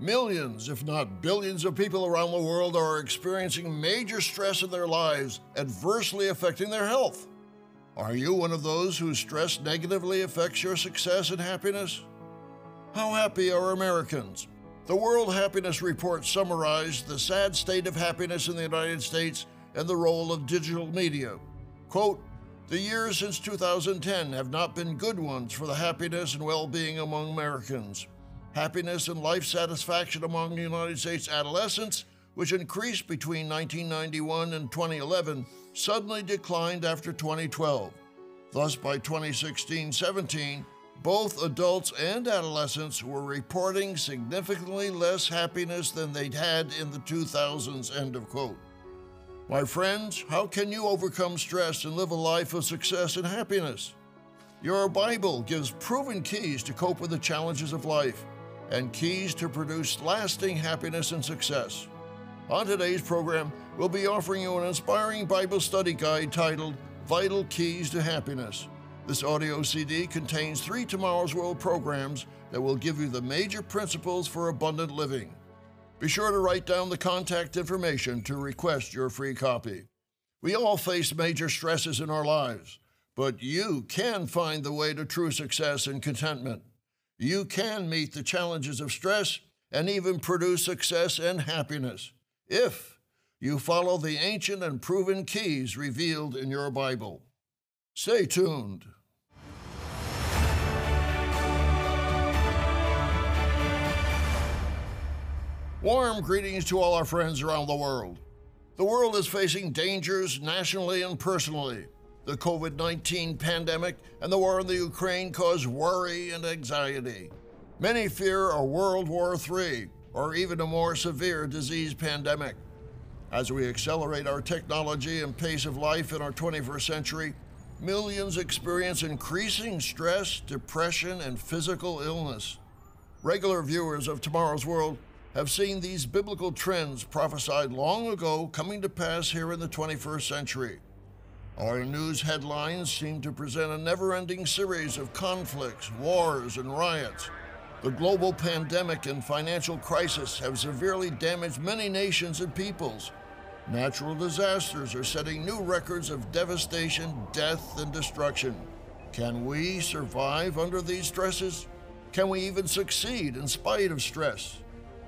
Millions, if not billions, of people around the world are experiencing major stress in their lives, adversely affecting their health. Are you one of those whose stress negatively affects your success and happiness? How happy are Americans? The World Happiness Report summarized the sad state of happiness in the United States and the role of digital media. Quote, the years since 2010 have not been good ones for the happiness and well being among Americans. Happiness and life satisfaction among United States adolescents, which increased between 1991 and 2011, suddenly declined after 2012. Thus, by 2016 17, both adults and adolescents were reporting significantly less happiness than they'd had in the 2000s. End of quote. My friends, how can you overcome stress and live a life of success and happiness? Your Bible gives proven keys to cope with the challenges of life and keys to produce lasting happiness and success. On today's program, we'll be offering you an inspiring Bible study guide titled Vital Keys to Happiness. This audio CD contains three Tomorrow's World programs that will give you the major principles for abundant living. Be sure to write down the contact information to request your free copy. We all face major stresses in our lives, but you can find the way to true success and contentment. You can meet the challenges of stress and even produce success and happiness if you follow the ancient and proven keys revealed in your Bible. Stay tuned. Warm greetings to all our friends around the world. The world is facing dangers nationally and personally. The COVID 19 pandemic and the war in the Ukraine cause worry and anxiety. Many fear a World War III or even a more severe disease pandemic. As we accelerate our technology and pace of life in our 21st century, millions experience increasing stress, depression, and physical illness. Regular viewers of Tomorrow's World have seen these biblical trends prophesied long ago coming to pass here in the 21st century. Our news headlines seem to present a never ending series of conflicts, wars, and riots. The global pandemic and financial crisis have severely damaged many nations and peoples. Natural disasters are setting new records of devastation, death, and destruction. Can we survive under these stresses? Can we even succeed in spite of stress?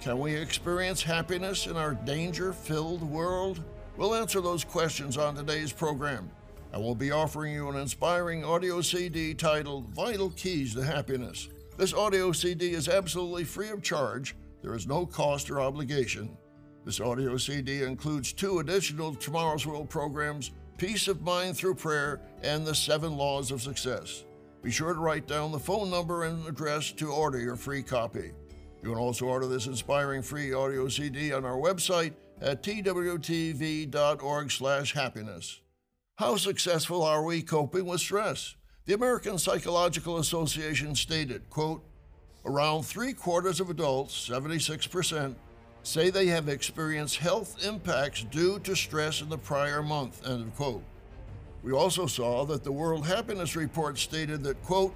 Can we experience happiness in our danger filled world? We'll answer those questions on today's program, and we'll be offering you an inspiring audio CD titled Vital Keys to Happiness. This audio CD is absolutely free of charge, there is no cost or obligation. This audio CD includes two additional Tomorrow's World programs Peace of Mind Through Prayer and The Seven Laws of Success. Be sure to write down the phone number and address to order your free copy. You can also order this inspiring free audio CD on our website at twtv.org slash happiness. How successful are we coping with stress? The American Psychological Association stated, quote, around three quarters of adults, 76%, say they have experienced health impacts due to stress in the prior month, end of quote. We also saw that the World Happiness Report stated that, quote,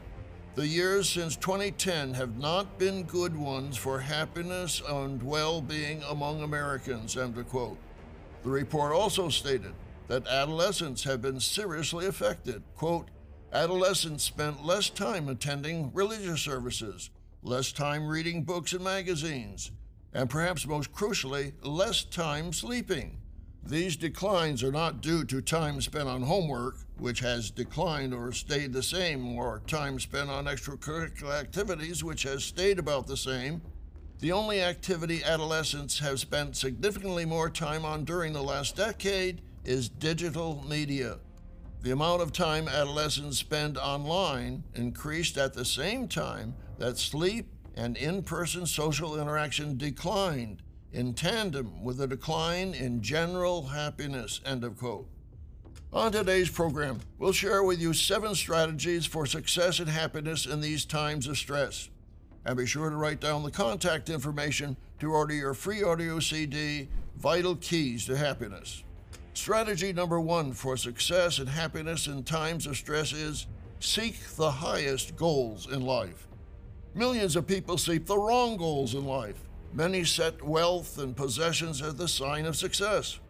the years since 2010 have not been good ones for happiness and well being among Americans. End of quote. The report also stated that adolescents have been seriously affected. Quote, adolescents spent less time attending religious services, less time reading books and magazines, and perhaps most crucially, less time sleeping. These declines are not due to time spent on homework, which has declined or stayed the same, or time spent on extracurricular activities, which has stayed about the same. The only activity adolescents have spent significantly more time on during the last decade is digital media. The amount of time adolescents spend online increased at the same time that sleep and in person social interaction declined in tandem with a decline in general happiness. End of quote. On today's program, we'll share with you seven strategies for success and happiness in these times of stress. And be sure to write down the contact information to order your free audio CD, Vital Keys to Happiness. Strategy number one for success and happiness in times of stress is seek the highest goals in life. Millions of people seek the wrong goals in life. Many set wealth and possessions as the sign of success.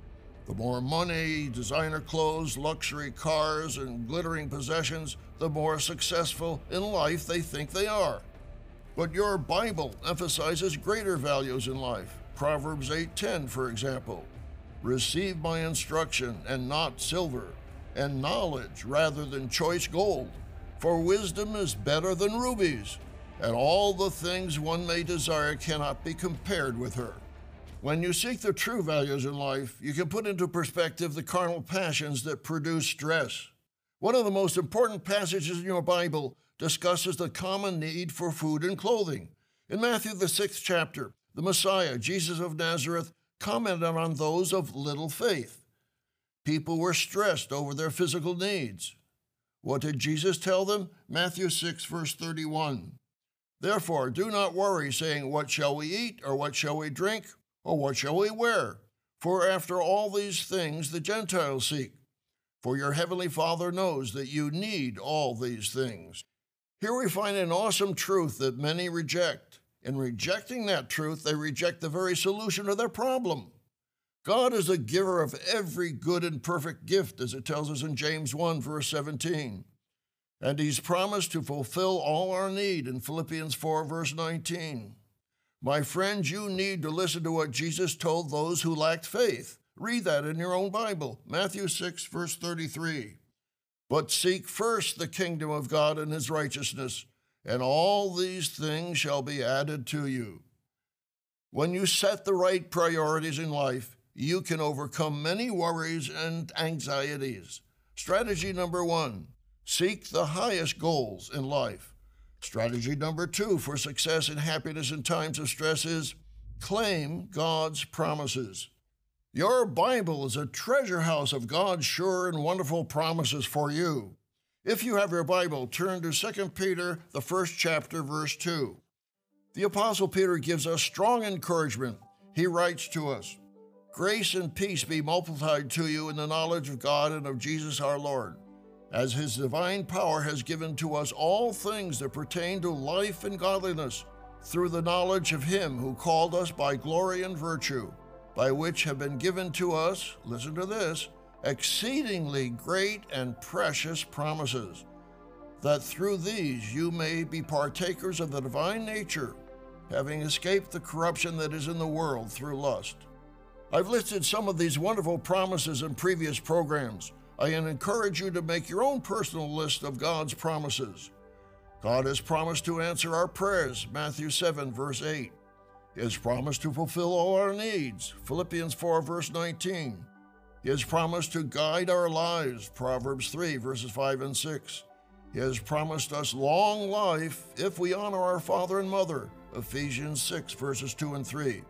The more money, designer clothes, luxury cars, and glittering possessions, the more successful in life they think they are. But your Bible emphasizes greater values in life. Proverbs 8:10, for example. Receive my instruction and not silver, and knowledge rather than choice gold. For wisdom is better than rubies, and all the things one may desire cannot be compared with her. When you seek the true values in life, you can put into perspective the carnal passions that produce stress. One of the most important passages in your Bible discusses the common need for food and clothing. In Matthew, the sixth chapter, the Messiah, Jesus of Nazareth, commented on those of little faith. People were stressed over their physical needs. What did Jesus tell them? Matthew 6, verse 31. Therefore, do not worry, saying, What shall we eat, or what shall we drink, or what shall we wear? For after all these things the Gentiles seek. For your heavenly Father knows that you need all these things. Here we find an awesome truth that many reject. In rejecting that truth, they reject the very solution to their problem. God is a giver of every good and perfect gift, as it tells us in James 1, verse 17. And He's promised to fulfill all our need in Philippians 4, verse 19. My friends, you need to listen to what Jesus told those who lacked faith. Read that in your own Bible, Matthew 6, verse 33. But seek first the kingdom of God and his righteousness, and all these things shall be added to you. When you set the right priorities in life, you can overcome many worries and anxieties. Strategy number one seek the highest goals in life. Strategy number two for success and happiness in times of stress is claim God's promises. Your Bible is a treasure house of God's sure and wonderful promises for you. If you have your Bible, turn to 2 Peter, the first chapter, verse 2. The Apostle Peter gives us strong encouragement. He writes to us Grace and peace be multiplied to you in the knowledge of God and of Jesus our Lord, as his divine power has given to us all things that pertain to life and godliness, through the knowledge of him who called us by glory and virtue by which have been given to us, listen to this, exceedingly great and precious promises, that through these you may be partakers of the divine nature, having escaped the corruption that is in the world through lust. I've listed some of these wonderful promises in previous programs. I encourage you to make your own personal list of God's promises. God has promised to answer our prayers, Matthew 7, verse 8. He has promised to fulfill all our needs. Philippians 4, verse 19. He has promised to guide our lives. Proverbs 3, verses 5 and 6. He has promised us long life if we honor our father and mother. Ephesians 6, verses 2 and 3.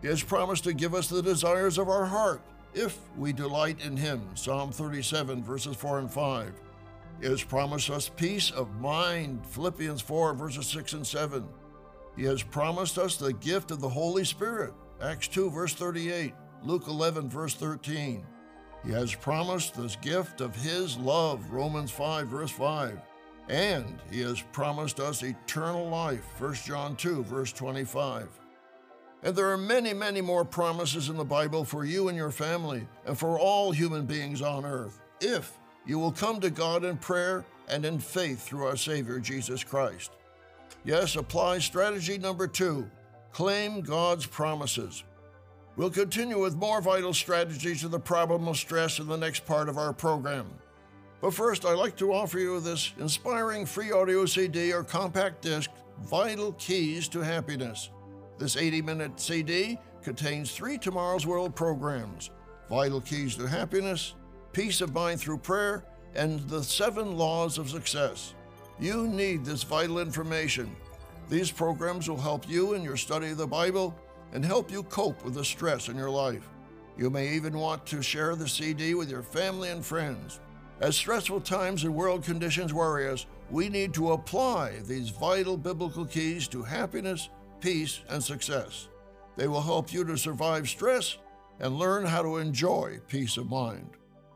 He has promised to give us the desires of our heart if we delight in Him. Psalm 37, verses 4 and 5. He has promised us peace of mind. Philippians 4, verses 6 and 7. He has promised us the gift of the Holy Spirit. Acts 2, verse 38, Luke 11, verse 13. He has promised this gift of His love, Romans 5, verse 5. And He has promised us eternal life, 1 John 2, verse 25. And there are many, many more promises in the Bible for you and your family, and for all human beings on earth, if you will come to God in prayer and in faith through our Savior Jesus Christ. Yes, apply strategy number two claim God's promises. We'll continue with more vital strategies to the problem of stress in the next part of our program. But first, I'd like to offer you this inspiring free audio CD or compact disc, Vital Keys to Happiness. This 80 minute CD contains three Tomorrow's World programs Vital Keys to Happiness, Peace of Mind Through Prayer, and the Seven Laws of Success. You need this vital information. These programs will help you in your study of the Bible and help you cope with the stress in your life. You may even want to share the CD with your family and friends. As stressful times and world conditions worry us, we need to apply these vital biblical keys to happiness, peace, and success. They will help you to survive stress and learn how to enjoy peace of mind.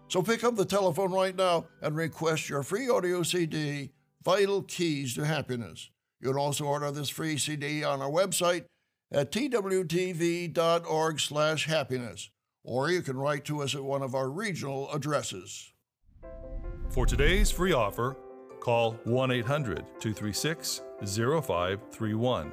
So pick up the telephone right now and request your free audio CD Vital Keys to Happiness. You can also order this free CD on our website at twtv.org slash happiness, or you can write to us at one of our regional addresses. For today's free offer, call 1 800 236 0531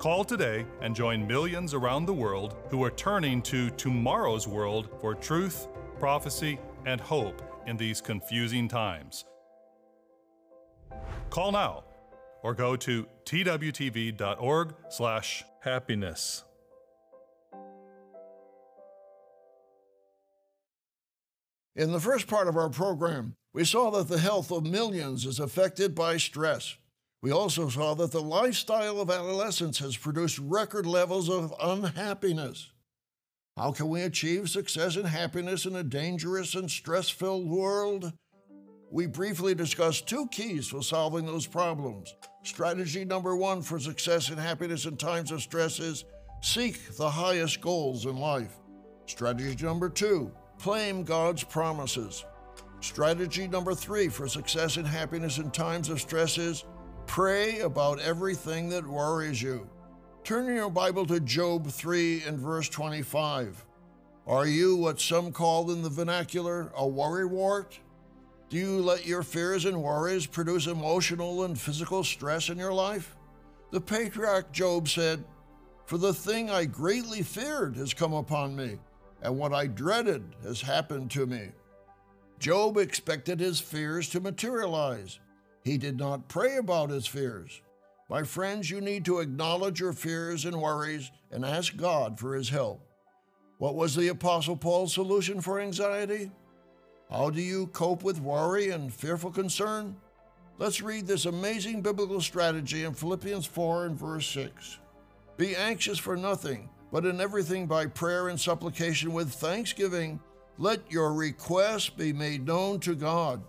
Call today and join millions around the world who are turning to tomorrow's world for truth, prophecy, and hope in these confusing times. Call now or go to twtv.org/happiness. In the first part of our program, we saw that the health of millions is affected by stress. We also saw that the lifestyle of adolescence has produced record levels of unhappiness. How can we achieve success and happiness in a dangerous and stress filled world? We briefly discussed two keys for solving those problems. Strategy number one for success and happiness in times of stress is seek the highest goals in life. Strategy number two, claim God's promises. Strategy number three for success and happiness in times of stress is Pray about everything that worries you. Turn your Bible to Job 3 and verse 25. Are you what some call in the vernacular a worrywart? Do you let your fears and worries produce emotional and physical stress in your life? The patriarch Job said, For the thing I greatly feared has come upon me, and what I dreaded has happened to me. Job expected his fears to materialize. He did not pray about his fears. My friends, you need to acknowledge your fears and worries and ask God for his help. What was the Apostle Paul's solution for anxiety? How do you cope with worry and fearful concern? Let's read this amazing biblical strategy in Philippians 4 and verse 6. Be anxious for nothing, but in everything by prayer and supplication with thanksgiving, let your requests be made known to God.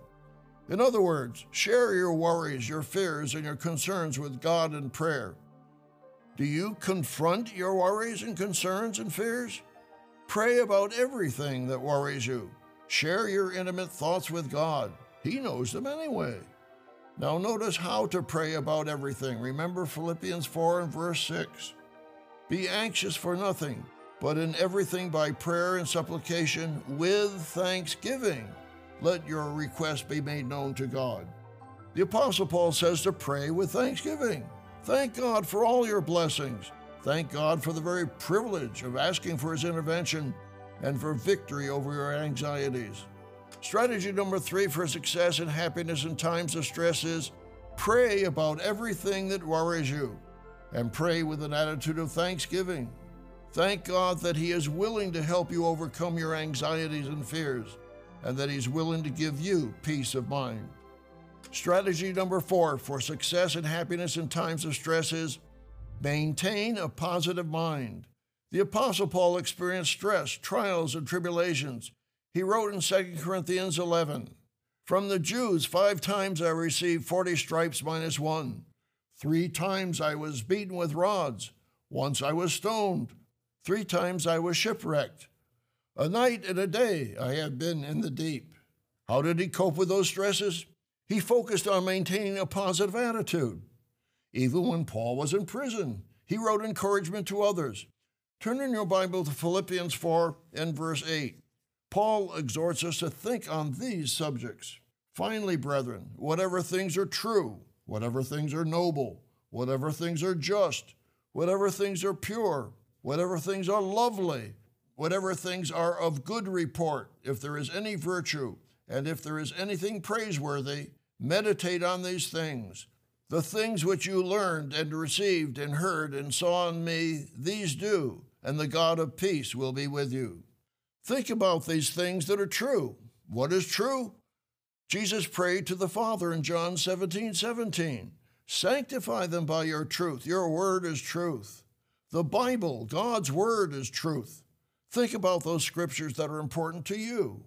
In other words, share your worries, your fears, and your concerns with God in prayer. Do you confront your worries and concerns and fears? Pray about everything that worries you. Share your intimate thoughts with God. He knows them anyway. Now, notice how to pray about everything. Remember Philippians 4 and verse 6. Be anxious for nothing, but in everything by prayer and supplication with thanksgiving let your request be made known to God. The Apostle Paul says to pray with thanksgiving. Thank God for all your blessings. Thank God for the very privilege of asking for His intervention and for victory over your anxieties. Strategy number three for success and happiness in times of stress is pray about everything that worries you and pray with an attitude of thanksgiving. Thank God that He is willing to help you overcome your anxieties and fears and that He's willing to give you peace of mind. Strategy number four for success and happiness in times of stress is maintain a positive mind. The Apostle Paul experienced stress, trials, and tribulations. He wrote in 2 Corinthians 11 From the Jews, five times I received 40 stripes minus one. Three times I was beaten with rods. Once I was stoned. Three times I was shipwrecked. A night and a day I have been in the deep. How did he cope with those stresses? He focused on maintaining a positive attitude. Even when Paul was in prison, he wrote encouragement to others. Turn in your Bible to Philippians 4 and verse 8. Paul exhorts us to think on these subjects. Finally, brethren, whatever things are true, whatever things are noble, whatever things are just, whatever things are pure, whatever things are lovely, whatever things are of good report, if there is any virtue, and if there is anything praiseworthy, meditate on these things. The things which you learned and received and heard and saw in me, these do, and the God of peace will be with you. Think about these things that are true. What is true? Jesus prayed to the Father in John 17 17. Sanctify them by your truth. Your word is truth. The Bible, God's word, is truth. Think about those scriptures that are important to you.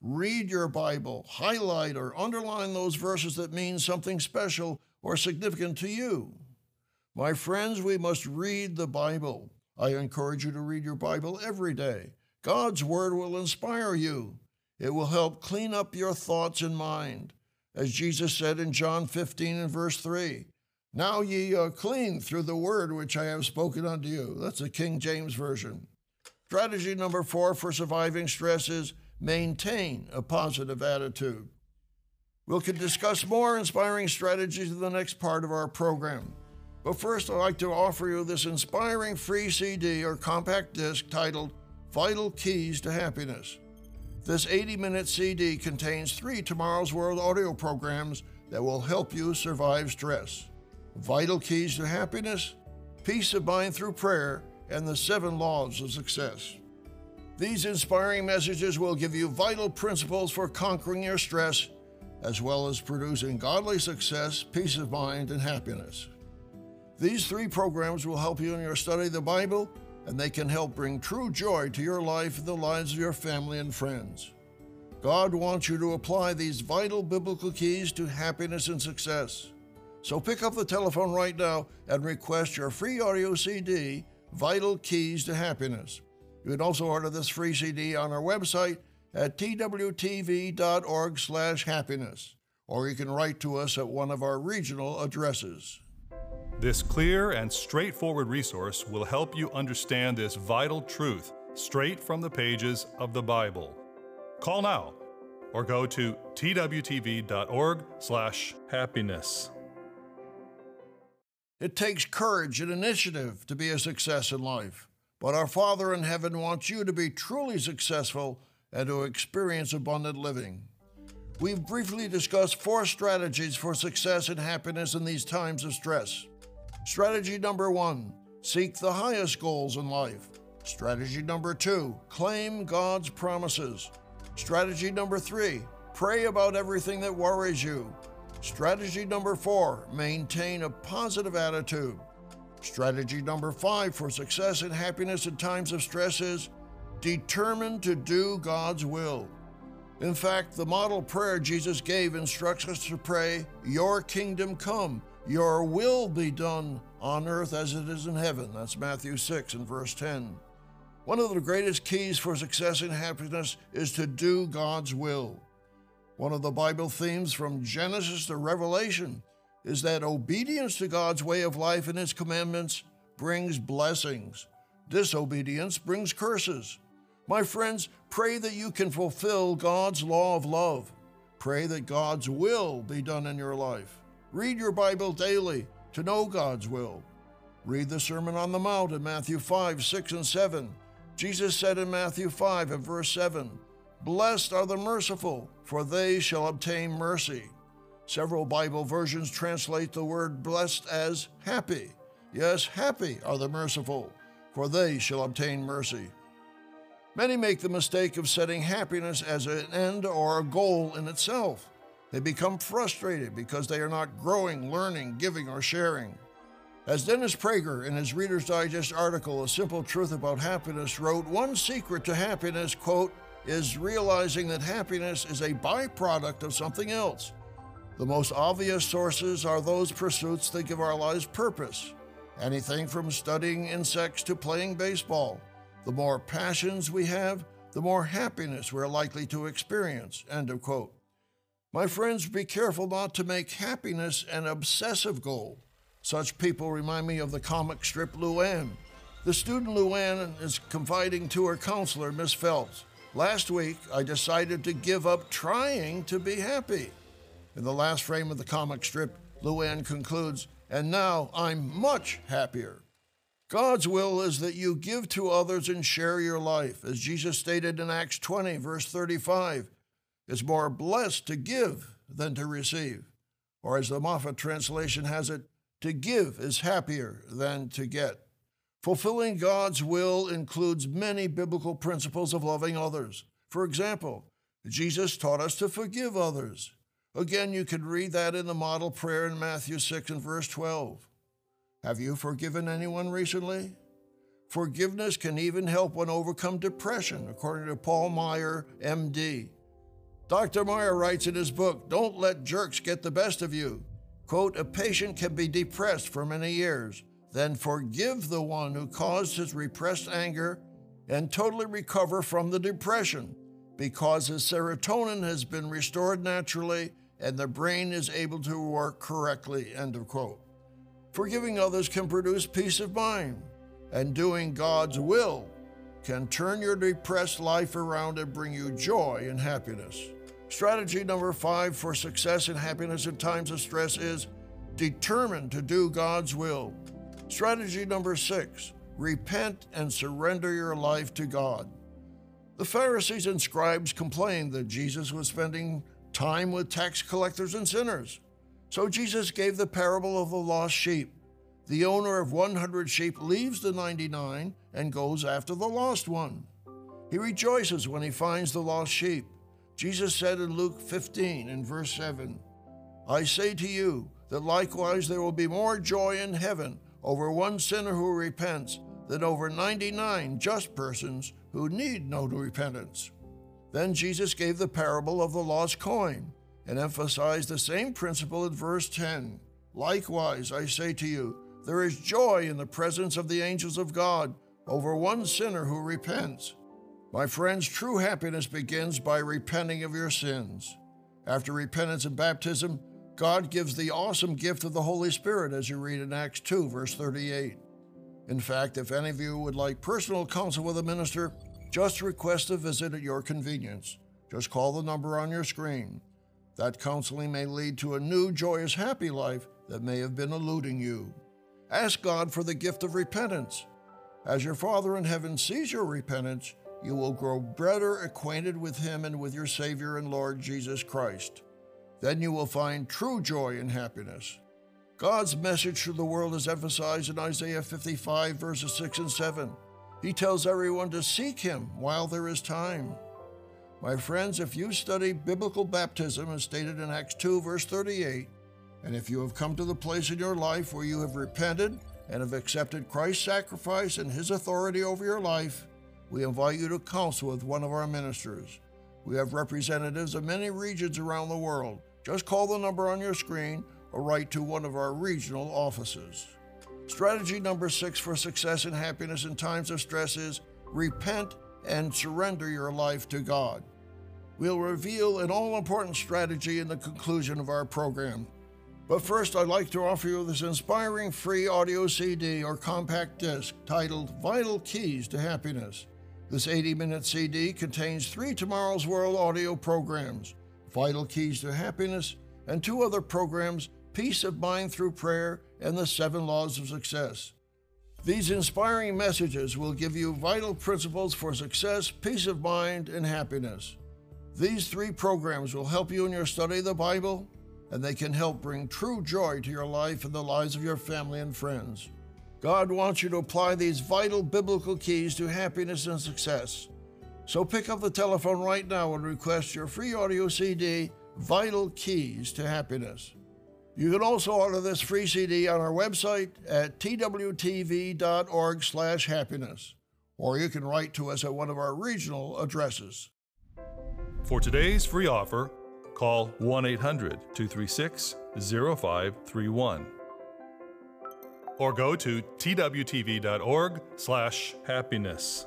Read your Bible, highlight or underline those verses that mean something special or significant to you. My friends, we must read the Bible. I encourage you to read your Bible every day. God's Word will inspire you. It will help clean up your thoughts and mind. As Jesus said in John 15 and verse 3, Now ye are clean through the Word which I have spoken unto you. That's the King James Version. Strategy number four for surviving stress is maintain a positive attitude. We'll can discuss more inspiring strategies in the next part of our program. But first, I'd like to offer you this inspiring free CD or compact disc titled Vital Keys to Happiness. This 80 minute CD contains three Tomorrow's World audio programs that will help you survive stress Vital Keys to Happiness, Peace of Mind Through Prayer, and the Seven Laws of Success. These inspiring messages will give you vital principles for conquering your stress, as well as producing godly success, peace of mind, and happiness. These three programs will help you in your study of the Bible, and they can help bring true joy to your life and the lives of your family and friends. God wants you to apply these vital biblical keys to happiness and success. So pick up the telephone right now and request your free audio CD, Vital Keys to Happiness. You can also order this free CD on our website at twtv.org/happiness, or you can write to us at one of our regional addresses. This clear and straightforward resource will help you understand this vital truth straight from the pages of the Bible. Call now or go to twtv.org/happiness. It takes courage and initiative to be a success in life, but our Father in heaven wants you to be truly successful and to experience abundant living. We've briefly discussed four strategies for success and happiness in these times of stress. Strategy number one seek the highest goals in life. Strategy number two claim God's promises. Strategy number three pray about everything that worries you. Strategy number four maintain a positive attitude. Strategy number five for success and happiness in times of stress is determined to do God's will. In fact, the model prayer Jesus gave instructs us to pray, Your kingdom come, your will be done on earth as it is in heaven. That's Matthew 6 and verse 10. One of the greatest keys for success and happiness is to do God's will. One of the Bible themes from Genesis to Revelation is that obedience to God's way of life and His commandments brings blessings. Disobedience brings curses. My friends, pray that you can fulfill God's law of love. Pray that God's will be done in your life. Read your Bible daily to know God's will. Read the Sermon on the Mount in Matthew 5, 6, and 7. Jesus said in Matthew 5 and verse 7, Blessed are the merciful, for they shall obtain mercy. Several Bible versions translate the word blessed as happy. Yes, happy are the merciful, for they shall obtain mercy. Many make the mistake of setting happiness as an end or a goal in itself. They become frustrated because they are not growing, learning, giving, or sharing. As Dennis Prager in his Reader's Digest article, A Simple Truth About Happiness, wrote, one secret to happiness, quote, is realizing that happiness is a byproduct of something else. The most obvious sources are those pursuits that give our lives purpose. Anything from studying insects to playing baseball. The more passions we have, the more happiness we're likely to experience. End of quote. My friends, be careful not to make happiness an obsessive goal. Such people remind me of the comic strip Luann. The student Luann is confiding to her counselor, Miss Phelps. Last week, I decided to give up trying to be happy. In the last frame of the comic strip, Luann concludes, and now I'm much happier. God's will is that you give to others and share your life. As Jesus stated in Acts 20, verse 35, it's more blessed to give than to receive. Or as the Moffatt translation has it, to give is happier than to get. Fulfilling God's will includes many biblical principles of loving others. For example, Jesus taught us to forgive others. Again, you can read that in the model prayer in Matthew 6 and verse 12. Have you forgiven anyone recently? Forgiveness can even help one overcome depression, according to Paul Meier, MD. Dr. Meier writes in his book, Don't Let Jerks Get the Best of You. Quote, a patient can be depressed for many years, then forgive the one who caused his repressed anger and totally recover from the depression because his serotonin has been restored naturally and the brain is able to work correctly. End of quote. Forgiving others can produce peace of mind, and doing God's will can turn your depressed life around and bring you joy and happiness. Strategy number five for success and happiness in times of stress is determined to do God's will. Strategy number six repent and surrender your life to God. The Pharisees and scribes complained that Jesus was spending time with tax collectors and sinners. So Jesus gave the parable of the lost sheep. The owner of 100 sheep leaves the 99 and goes after the lost one. He rejoices when he finds the lost sheep. Jesus said in Luke 15 in verse 7, I say to you that likewise there will be more joy in heaven over one sinner who repents than over 99 just persons who need no repentance. Then Jesus gave the parable of the lost coin and emphasized the same principle in verse 10. Likewise, I say to you, there is joy in the presence of the angels of God over one sinner who repents. My friends, true happiness begins by repenting of your sins. After repentance and baptism, God gives the awesome gift of the Holy Spirit, as you read in Acts 2, verse 38. In fact, if any of you would like personal counsel with a minister, just request a visit at your convenience. Just call the number on your screen. That counseling may lead to a new, joyous, happy life that may have been eluding you. Ask God for the gift of repentance. As your Father in heaven sees your repentance, you will grow better acquainted with Him and with your Savior and Lord Jesus Christ. Then you will find true joy and happiness. God's message to the world is emphasized in Isaiah 55, verses 6 and 7. He tells everyone to seek Him while there is time. My friends, if you study biblical baptism as stated in Acts 2, verse 38, and if you have come to the place in your life where you have repented and have accepted Christ's sacrifice and His authority over your life, we invite you to counsel with one of our ministers. We have representatives of many regions around the world. Just call the number on your screen or write to one of our regional offices. Strategy number six for success and happiness in times of stress is repent and surrender your life to God. We'll reveal an all important strategy in the conclusion of our program. But first, I'd like to offer you this inspiring free audio CD or compact disc titled Vital Keys to Happiness. This 80 minute CD contains three Tomorrow's World audio programs Vital Keys to Happiness, and two other programs Peace of Mind Through Prayer and the Seven Laws of Success. These inspiring messages will give you vital principles for success, peace of mind, and happiness. These three programs will help you in your study of the Bible, and they can help bring true joy to your life and the lives of your family and friends. God wants you to apply these vital biblical keys to happiness and success. So pick up the telephone right now and request your free audio CD, Vital Keys to Happiness. You can also order this free CD on our website at twtv.org/happiness, or you can write to us at one of our regional addresses. For today's free offer, call 1 800 236 0531 or go to twtv.org/happiness.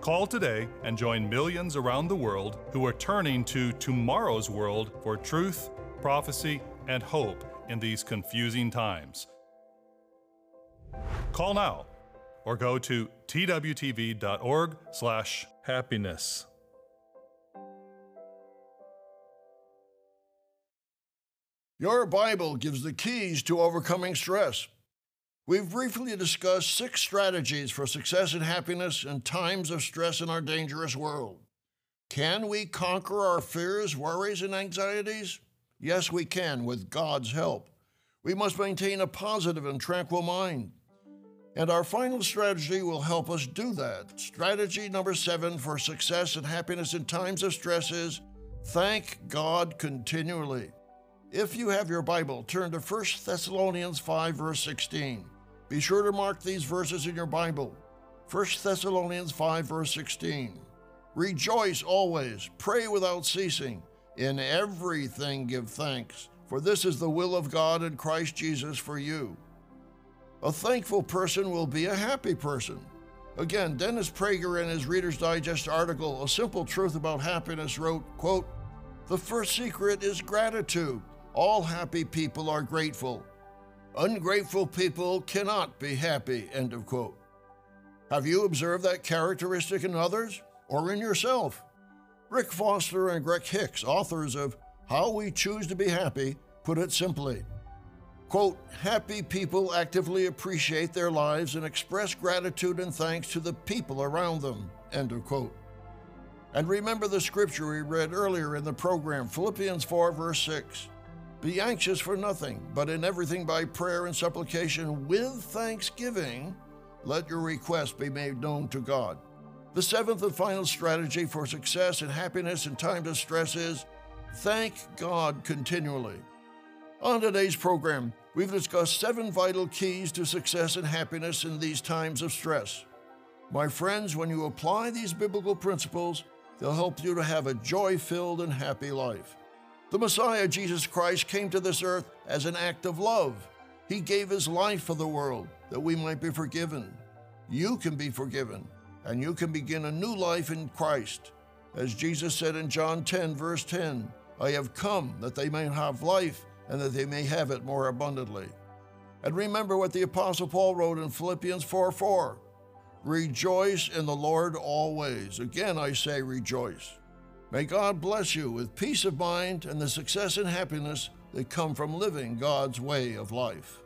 Call today and join millions around the world who are turning to tomorrow's world for truth, prophecy, and hope in these confusing times. Call now or go to twtv.org/happiness. Your Bible gives the keys to overcoming stress. We've briefly discussed six strategies for success and happiness in times of stress in our dangerous world. Can we conquer our fears, worries, and anxieties? Yes, we can with God's help. We must maintain a positive and tranquil mind. And our final strategy will help us do that. Strategy number seven for success and happiness in times of stress is thank God continually. If you have your Bible, turn to 1 Thessalonians 5, verse 16. Be sure to mark these verses in your Bible. 1 Thessalonians 5, verse 16. Rejoice always, pray without ceasing, in everything give thanks, for this is the will of God in Christ Jesus for you. A thankful person will be a happy person. Again, Dennis Prager in his Reader's Digest article, A Simple Truth About Happiness, wrote, quote, The first secret is gratitude. All happy people are grateful. Ungrateful people cannot be happy. End of quote. Have you observed that characteristic in others or in yourself? Rick Foster and Greg Hicks, authors of How We Choose to Be Happy, put it simply. Quote, happy people actively appreciate their lives and express gratitude and thanks to the people around them. End of quote. And remember the scripture we read earlier in the program, Philippians 4, verse 6. Be anxious for nothing, but in everything by prayer and supplication with thanksgiving, let your requests be made known to God. The seventh and final strategy for success and happiness in times of stress is thank God continually. On today's program, we've discussed seven vital keys to success and happiness in these times of stress. My friends, when you apply these biblical principles, they'll help you to have a joy filled and happy life. The Messiah, Jesus Christ, came to this earth as an act of love. He gave his life for the world that we might be forgiven. You can be forgiven, and you can begin a new life in Christ. As Jesus said in John 10, verse 10, I have come that they may have life and that they may have it more abundantly. And remember what the Apostle Paul wrote in Philippians 4 4. Rejoice in the Lord always. Again, I say rejoice. May God bless you with peace of mind and the success and happiness that come from living God's way of life.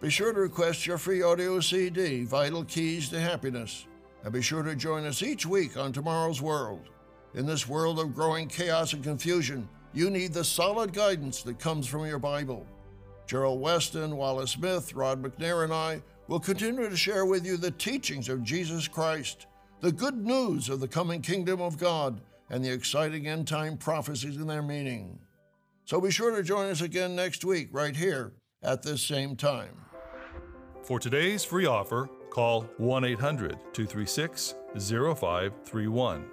Be sure to request your free audio CD, Vital Keys to Happiness, and be sure to join us each week on Tomorrow's World. In this world of growing chaos and confusion, you need the solid guidance that comes from your Bible. Gerald Weston, Wallace Smith, Rod McNair, and I will continue to share with you the teachings of Jesus Christ, the good news of the coming kingdom of God and the exciting end time prophecies and their meaning. So be sure to join us again next week, right here at this same time. For today's free offer, call 1 800 236 0531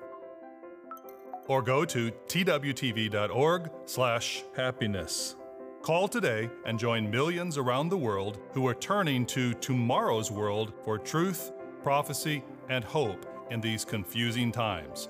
or go to twtv.org slash happiness. Call today and join millions around the world who are turning to tomorrow's world for truth, prophecy, and hope in these confusing times.